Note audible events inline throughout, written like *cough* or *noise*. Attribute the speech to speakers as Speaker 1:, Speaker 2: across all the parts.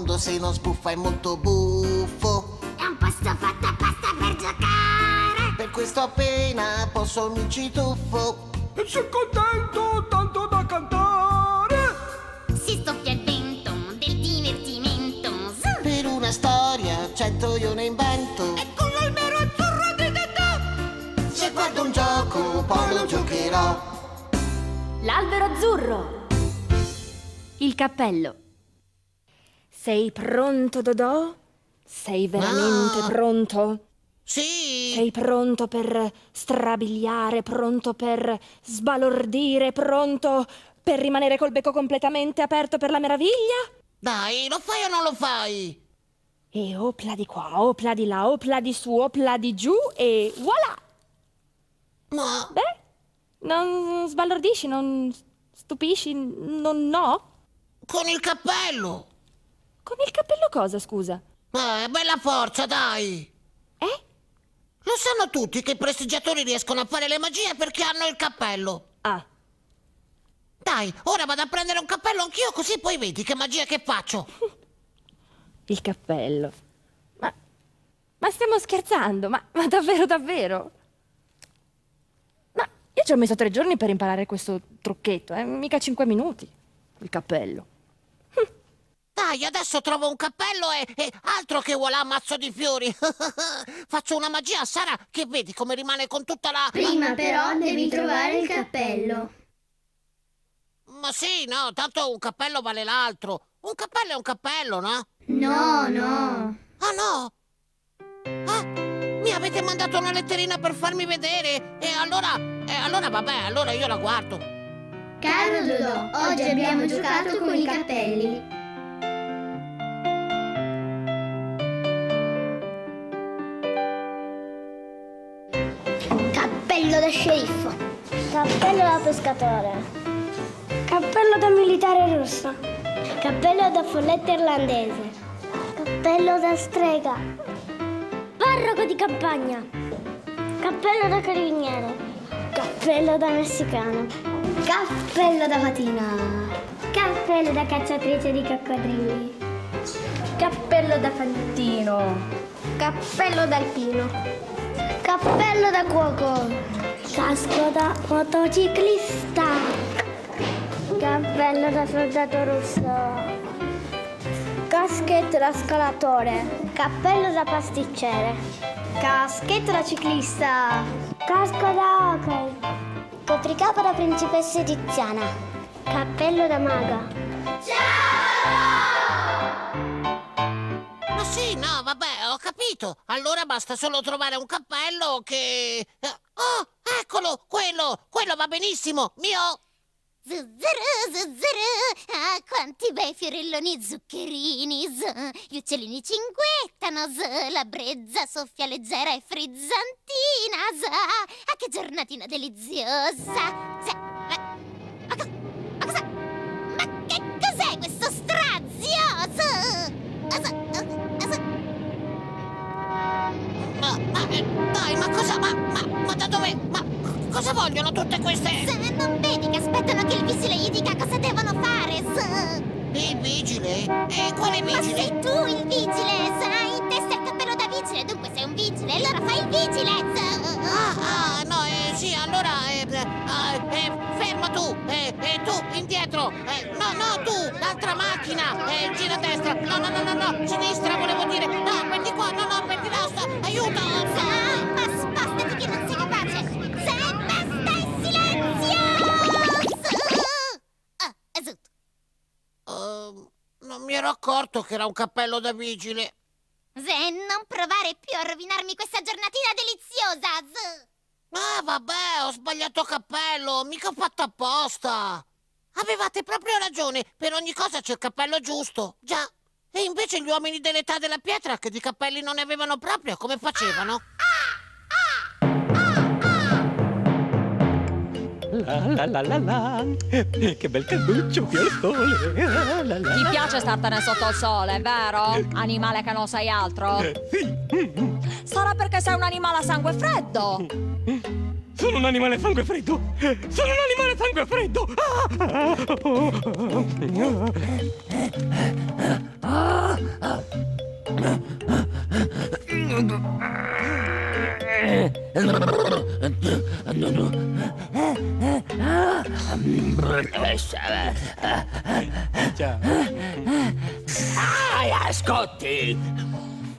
Speaker 1: mondo se non sbuffa è molto buffo.
Speaker 2: È un posto fatto apposta per giocare.
Speaker 1: Per questo appena posso mi ci tuffo.
Speaker 3: E sono contento tanto da cantare.
Speaker 2: Si soffia il vento del divertimento.
Speaker 1: Per una storia cento io ne invento.
Speaker 2: E con l'albero azzurro di Dedà.
Speaker 1: Se guardo un gioco poi lo giocherò.
Speaker 4: L'albero azzurro. Il cappello. Sei pronto, Dodò? Sei veramente
Speaker 1: Ah.
Speaker 4: pronto?
Speaker 1: Sì.
Speaker 4: Sei pronto per strabiliare, pronto per sbalordire, pronto per rimanere col becco completamente aperto per la meraviglia?
Speaker 1: Dai, lo fai o non lo fai?
Speaker 4: E opla di qua, opla di là, opla di su, opla di giù e voilà!
Speaker 1: Ma
Speaker 4: Beh, non sbalordisci, non stupisci, non no?
Speaker 1: con il cappello.
Speaker 4: Con il cappello cosa, scusa?
Speaker 1: Eh, bella forza, dai.
Speaker 4: Eh?
Speaker 1: Lo sanno tutti che i prestigiatori riescono a fare le magie perché hanno il cappello.
Speaker 4: Ah,
Speaker 1: Dai, ora vado a prendere un cappello anch'io così poi vedi che magia che faccio. *laughs*
Speaker 4: il cappello. Ma, ma stiamo scherzando? Ma, ma davvero, davvero? Ma io ci ho messo tre giorni per imparare questo trucchetto, eh? Mica cinque minuti. Il cappello.
Speaker 1: Dai, adesso trovo un cappello e, e altro che voilà mazzo di fiori. *laughs* Faccio una magia a Sara che vedi come rimane con tutta la...
Speaker 5: Prima però devi trovare il cappello.
Speaker 1: Ma sì, no, tanto un cappello vale l'altro. Un cappello è un cappello, no?
Speaker 5: No, no.
Speaker 1: Ah no! Ah, mi avete mandato una letterina per farmi vedere e allora... E allora vabbè, allora io la guardo.
Speaker 5: Caro Dodò, oggi abbiamo giocato con i cappelli.
Speaker 6: Sceriffo. Cappello da pescatore. Cappello da militare russo. Cappello da folletta irlandese. Cappello da strega. Parroco di campagna. Cappello da carabiniere. Cappello da messicano. Cappello da patina. Cappello da cacciatrice di coccodrilli. Cappello da fantino. Cappello d'alpino. Cappello da cuoco. Casco da motociclista. Cappello da soldato russo. Caschetto da scalatore. Cappello da pasticcere. Caschetto da ciclista. Casco da hockey. Copricapo da principessa egiziana. Cappello da maga.
Speaker 1: Ma capito. Allora basta solo trovare un cappello che... eh, Oh, eccolo, quello, quello va benissimo, mio...
Speaker 2: Zuzzuru, zuzzuru, ah, quanti bei fiorelloni zuccherini, z. Gli uccellini cinguettano, z. La brezza soffia leggera e frizzantina, z. Ah, che giornatina deliziosa. Z. Ma, ma, co- ma cosa? Ma che cos'è questo strazio? Z. Z-
Speaker 1: Ma, ma, eh, dai, ma cosa... Ma, ma, ma da dove... Ma cosa vogliono tutte queste...
Speaker 2: z. Non vedi che aspettano che il vigile gli dica cosa devono fare, z.
Speaker 1: Il vigile? E quale
Speaker 2: Ma
Speaker 1: vigile?
Speaker 2: sei tu il vigile, sai? In testa il cappello da vigile, dunque sei un vigile, allora fai il vigile!
Speaker 1: Ah, ah, Eh, tu, indietro! Eh, no, no, tu, l'altra macchina! Eh, gira a destra! No, no, no, no, no, sinistra volevo dire! No, prendi qua, no, no, prendi là, sta- aiuto!
Speaker 2: Zampa, spostati che non sei capace! Zampa, stai in silenzio! Ah, esatto.
Speaker 1: Ehm, non mi ero accorto che era un cappello da vigile.
Speaker 2: Zen, non provare più a rovinarmi questa giornatina deliziosa! Z.
Speaker 1: Ah, vabbè, ho sbagliato cappello, mica ho fatto apposta. Avevate proprio ragione, per ogni cosa c'è il cappello giusto. Già. E invece gli uomini dell'età della pietra che di cappelli non ne avevano proprio, come facevano?
Speaker 3: La la la la la. Che bel canduccio qui al sole. La, la, la,
Speaker 7: Ti piace startene sotto il sole, vero? Animale che non sei altro?
Speaker 3: Sì,
Speaker 7: Sarà perché sei un animale a sangue freddo.
Speaker 3: Sono un animale a sangue freddo. Sono un animale a sangue freddo. Ciao.
Speaker 8: Ah, Scotti!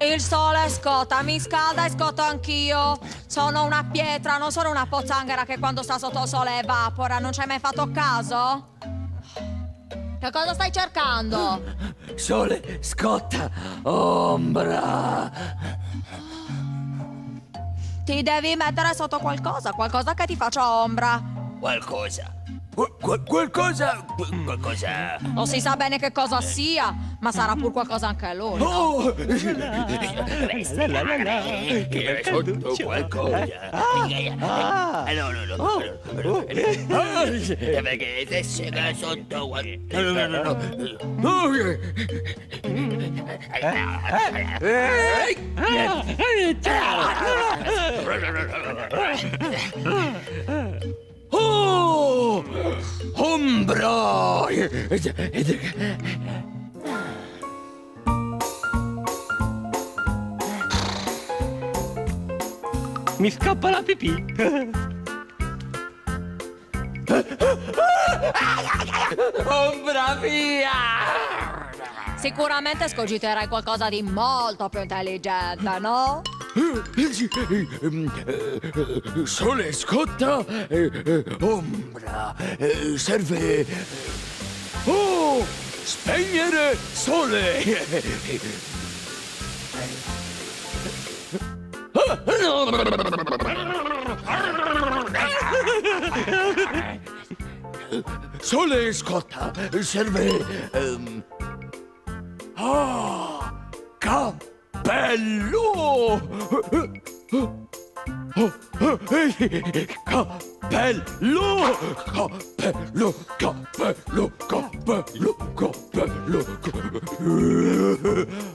Speaker 7: Il sole scotta, mi scalda e scotto anch'io. Sono una pietra, non sono una pozzanghera che quando sta sotto il sole evapora. Non ci hai mai fatto caso? Che cosa stai cercando?
Speaker 8: Sole, scotta, ombra!
Speaker 7: Ti devi mettere sotto qualcosa, qualcosa che ti faccia ombra.
Speaker 8: Qualcosa. Qual- qual- qualcosa. Qualcosa.
Speaker 7: Non si sa bene che cosa sia, ma sarà pur qualcosa anche lui. no?
Speaker 8: Oh!
Speaker 3: La la la la. Che
Speaker 8: sotto qualcosa.
Speaker 3: Ah.
Speaker 8: Eh, no, no, no.
Speaker 3: Oh, oh,
Speaker 8: eh, eh, Perché se sega sotto qualcosa. No, no, no, no. Oh, eh. Eh,
Speaker 3: Ah, eh,
Speaker 8: Oh! Ombra!
Speaker 3: Mi scappa la pipì.
Speaker 8: Ombra via!
Speaker 7: Sicuramente scogiterai qualcosa di molto più intelligente, no?
Speaker 8: Sole scotta, eh, eh, ombra, eh, serve... Oh! Spegnere sole! Sole scotta, serve... ehm, Ah! Cappello! Cappello! Cappello! Cappello! Cappello! Cappello!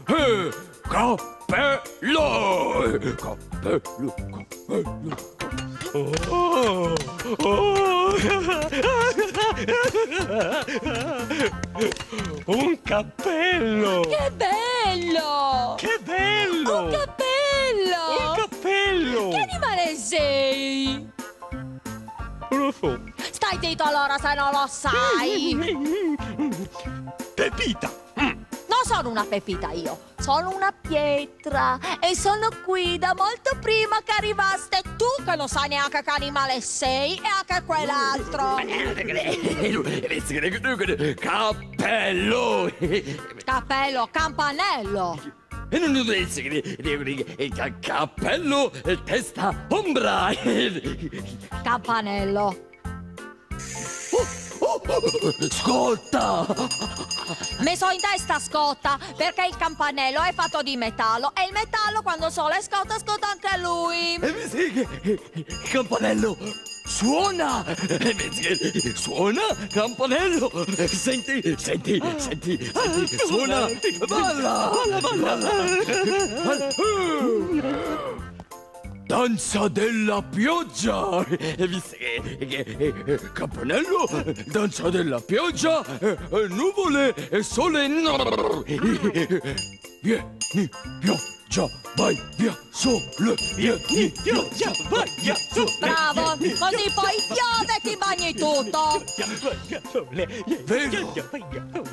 Speaker 8: Eh, Cappello! Cappello! Cappello!
Speaker 3: Oh, oh. Un cappello!
Speaker 7: Che bello!
Speaker 3: Che bello!
Speaker 7: Un cappello!
Speaker 3: Un cappello!
Speaker 7: Che animale sei?
Speaker 3: Non lo so.
Speaker 7: Stai zitto allora se non lo sai!
Speaker 3: Pepita!
Speaker 7: Sono una pepita io, sono una pietra e sono qui da molto prima che arrivaste tu che non sai neanche che animale sei e anche quell'altro.
Speaker 8: Cappello!
Speaker 7: Cappello, campanello.
Speaker 8: E non il cappello e testa ombra!
Speaker 7: Campanello.
Speaker 8: Scotta!
Speaker 7: Messo in testa scotta perché il campanello è fatto di metallo e il metallo quando sole scotta scotta anche lui.
Speaker 8: E sì il campanello suona! Suona, campanello! Senti, senti, senti, senti, suona! Balla! Balla, balla! Danza della pioggia! E visto che, eh, campanello, danza della pioggia, eh, eh, nuvole e sole. no. Vieni, pioggia, vai via, sole, vieni, pioggia, vai via, sole.
Speaker 7: Bravo, così poi piove e ti bagni tutto.
Speaker 8: Vero?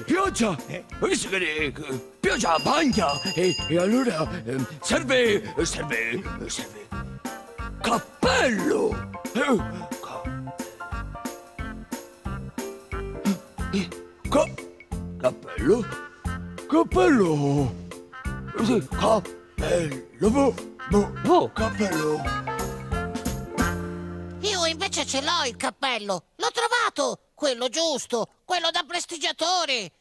Speaker 8: Pioggia! Visto che eh, pioggia bagna e, e allora eh, serve, serve, serve cappello! Eh, ca- ca- cappello? Cappello! Sì, cappello! Boh, boh, boh, cappello!
Speaker 1: Io invece ce l'ho il cappello. L'ho trovato, quello giusto, quello da prestigiatore.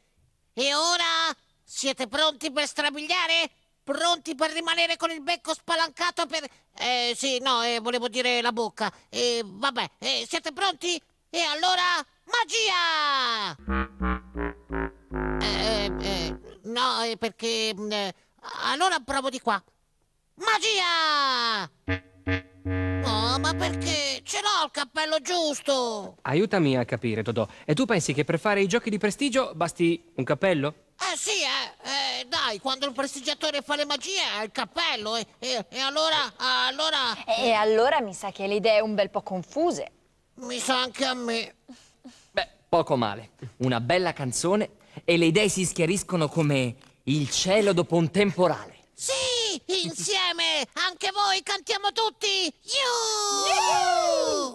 Speaker 1: E ora siete pronti per strabiliare? Pronti per rimanere con il becco spalancato per... Eh, sì, no, eh, volevo dire la bocca. Eh, vabbè, eh, siete pronti? E allora, magia! Eh, eh, no, eh, perché... mm, eh, allora provo di qua. Magia! Oh, ma perché? Ce l'ho il cappello giusto!
Speaker 9: Aiutami a capire, Totò. E tu pensi che per fare i giochi di prestigio basti un cappello?
Speaker 1: Eh sì, eh, eh, dai, quando il prestigiatore fa le magie ha il cappello e, e- e allora, allora,
Speaker 10: E allora mi sa che le idee un bel po' confuse.
Speaker 1: mi sa anche a me.
Speaker 11: Beh, poco male. Una bella canzone e le idee si schiariscono come il cielo dopo un temporale.
Speaker 1: Sì, insieme, anche voi cantiamo tutti. Iuh!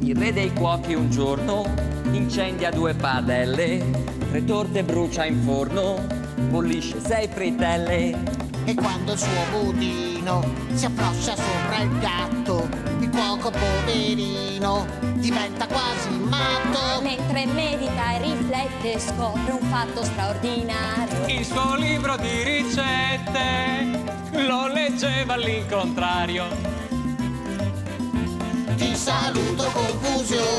Speaker 11: Il re dei cuochi un giorno incendia due padelle, tre torte brucia in forno, bollisce sei frittelle.
Speaker 1: E quando il suo budino si approccia sopra il gatto, il cuoco poverino diventa quasi matto.
Speaker 10: Mentre medita e riflette scopre un fatto straordinario.
Speaker 9: Il suo libro di ricette lo leggeva all'incontrario.
Speaker 1: Ti saluto confusione,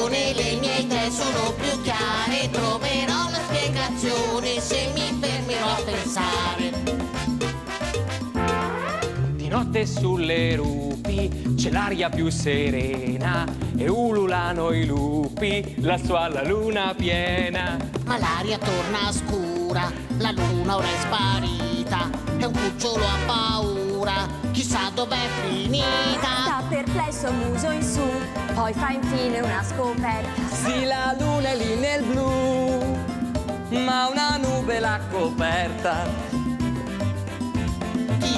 Speaker 9: Notte sulle rupi c'è l'aria più serena e ululano i lupi lassù alla luna piena.
Speaker 1: Ma l'aria torna scura, la luna ora è sparita, e un cucciolo ha paura, chissà dov'è finita.
Speaker 10: Sta perplesso muso in su, poi fa infine una scoperta.
Speaker 11: Sì, la luna è lì nel blu, ma una nube l'ha coperta.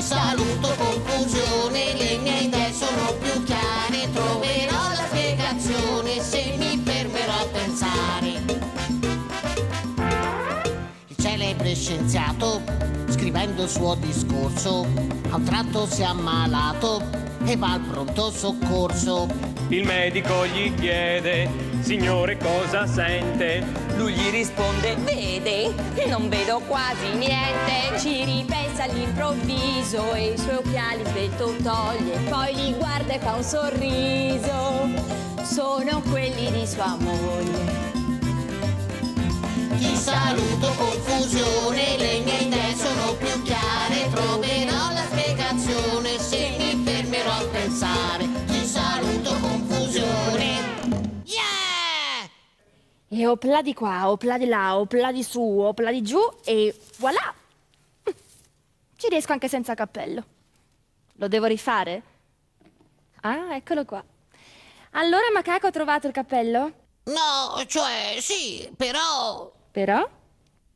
Speaker 1: Ti saluto confusione, le mie idee sono più chiare, troverò la spiegazione se mi fermerò a pensare. Il celebre scienziato, scrivendo il suo discorso, a un tratto si è ammalato e va al pronto soccorso.
Speaker 9: Il medico gli chiede, signore cosa sente?
Speaker 11: Lui gli risponde,
Speaker 10: Vede, non vedo quasi niente. Ci ripensa all'improvviso e i suoi occhiali svelto toglie. Poi li guarda e fa un sorriso. Sono quelli di sua moglie.
Speaker 1: Ti saluto confusione, le mie idee sono più chiare, troverò la spiegazione se mi fermerò a pensare.
Speaker 4: E opla di qua, opla di là, opla di su, opla di giù e voilà! *laughs* Ci riesco anche senza cappello. Lo devo rifare? Ah, eccolo qua. Allora, macaco, ha trovato il cappello?
Speaker 1: No, cioè, sì, però...
Speaker 4: Però?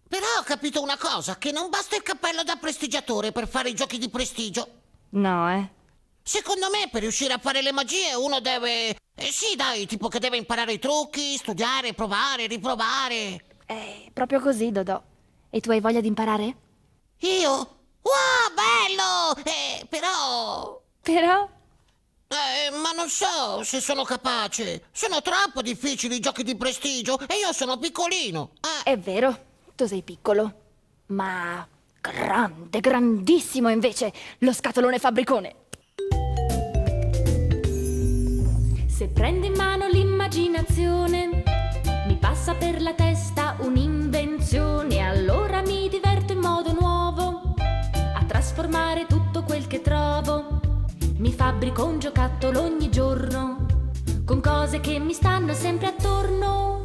Speaker 1: Però ho capito una cosa, che non basta il cappello da prestigiatore per fare i giochi di prestigio.
Speaker 4: No, eh.
Speaker 1: Secondo me, per riuscire a fare le magie, uno deve... Eh sì, dai, tipo che deve imparare i trucchi, studiare, provare, riprovare.
Speaker 4: È proprio così, Dodò. E tu hai voglia di imparare?
Speaker 1: Io? Wow, bello! Eh, però...
Speaker 4: Però?
Speaker 1: Eh, ma non so se sono capace. Sono troppo difficili i giochi di prestigio e io sono piccolino. Eh,
Speaker 4: È vero, tu sei piccolo. Ma grande, grandissimo invece lo scatolone fabbricone.
Speaker 12: Se prendo in mano l'immaginazione, mi passa per la testa un'invenzione, allora mi diverto in modo nuovo a trasformare tutto quel che trovo. Mi fabbrico un giocattolo ogni giorno con cose che mi stanno sempre attorno.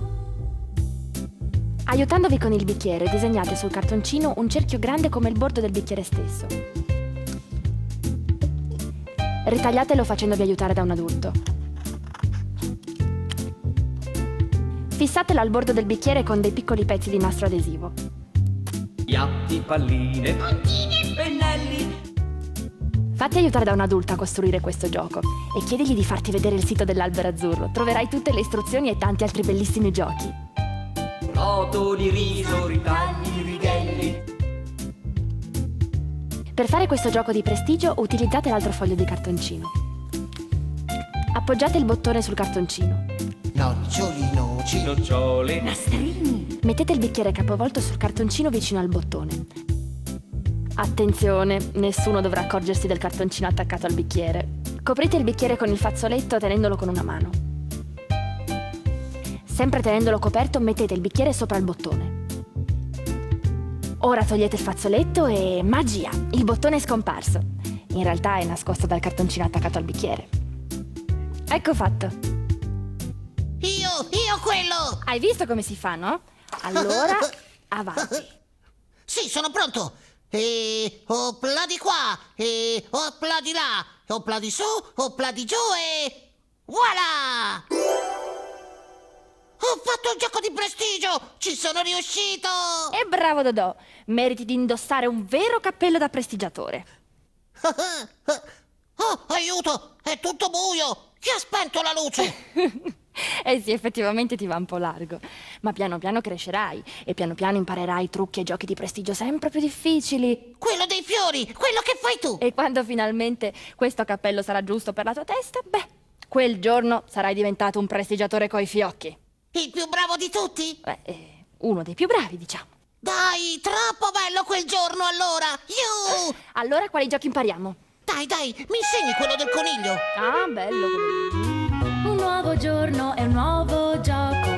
Speaker 4: Aiutandovi con il bicchiere, disegnate sul cartoncino un cerchio grande come il bordo del bicchiere stesso. Ritagliatelo facendovi aiutare da un adulto. Fissatelo al bordo del bicchiere con dei piccoli pezzi di nastro adesivo.
Speaker 9: Piatti, palline,
Speaker 11: pennelli.
Speaker 4: Fatti aiutare da un adulto a costruire questo gioco e chiedigli di farti vedere il sito dell'albero azzurro. Troverai tutte le istruzioni e tanti altri bellissimi giochi.
Speaker 11: Rotoli, riso, ritagli, righelli.
Speaker 4: Per fare questo gioco di prestigio utilizzate l'altro foglio di cartoncino. Appoggiate il bottone sul cartoncino.
Speaker 1: noccioli,
Speaker 9: nocciole,
Speaker 4: Mettete il bicchiere capovolto sul cartoncino vicino al bottone. Attenzione, nessuno dovrà accorgersi del cartoncino attaccato al bicchiere. Coprite il bicchiere con il fazzoletto tenendolo con una mano. Sempre tenendolo coperto, mettete il bicchiere sopra il bottone. Ora togliete il fazzoletto e magia! Il bottone è scomparso. In realtà è nascosta dal cartoncino attaccato al bicchiere. Ecco fatto.
Speaker 1: Io, io quello!
Speaker 4: Hai visto come si fa, no? Allora, *laughs* avanti.
Speaker 1: Sì, sono pronto! E opla di qua, e opla di là, opla di su, opla di giù e... Voilà! Ho fatto un gioco di prestigio! Ci sono riuscito!
Speaker 4: E bravo Dodò, meriti di indossare un vero cappello da prestigiatore. *laughs*
Speaker 1: Oh, aiuto! È tutto buio! Chi ha spento la luce? *laughs*
Speaker 4: eh sì, effettivamente ti va un po' largo. Ma piano piano crescerai e piano piano imparerai trucchi e giochi di prestigio sempre più difficili.
Speaker 1: Quello dei fiori! Quello che fai tu!
Speaker 4: E quando finalmente questo cappello sarà giusto per la tua testa, beh, quel giorno sarai diventato un prestigiatore coi fiocchi.
Speaker 1: Il più bravo di tutti?
Speaker 4: Beh, eh, uno dei più bravi, diciamo.
Speaker 1: Dai, troppo bello quel giorno allora! Io!
Speaker 4: Allora quali giochi impariamo?
Speaker 1: Dai, dai, mi insegni quello del coniglio!
Speaker 4: Ah, bello.
Speaker 12: Un nuovo giorno è un nuovo gioco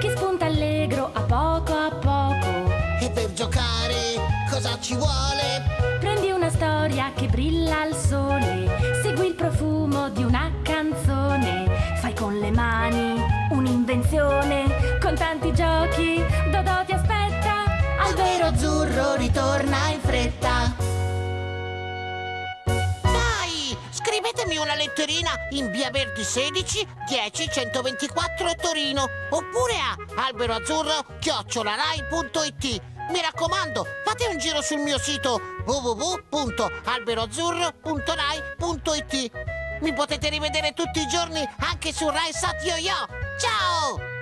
Speaker 12: che spunta allegro a poco a poco.
Speaker 1: E per giocare cosa ci vuole?
Speaker 12: Prendi una storia che brilla al sole, segui il profumo di una canzone, fai con le mani un'invenzione, con tanti giochi Dodò ti aspetta, albero azzurro ritorna in
Speaker 1: scrivetemi una letterina in via Verdi 16 10 124 Torino oppure a alberoazzurro chiocciolarai.it. Mi raccomando, fate un giro sul mio sito www.alberoazzurro.rai.it. Mi potete rivedere tutti i giorni anche su Rai Sat Yo Yo. Ciao!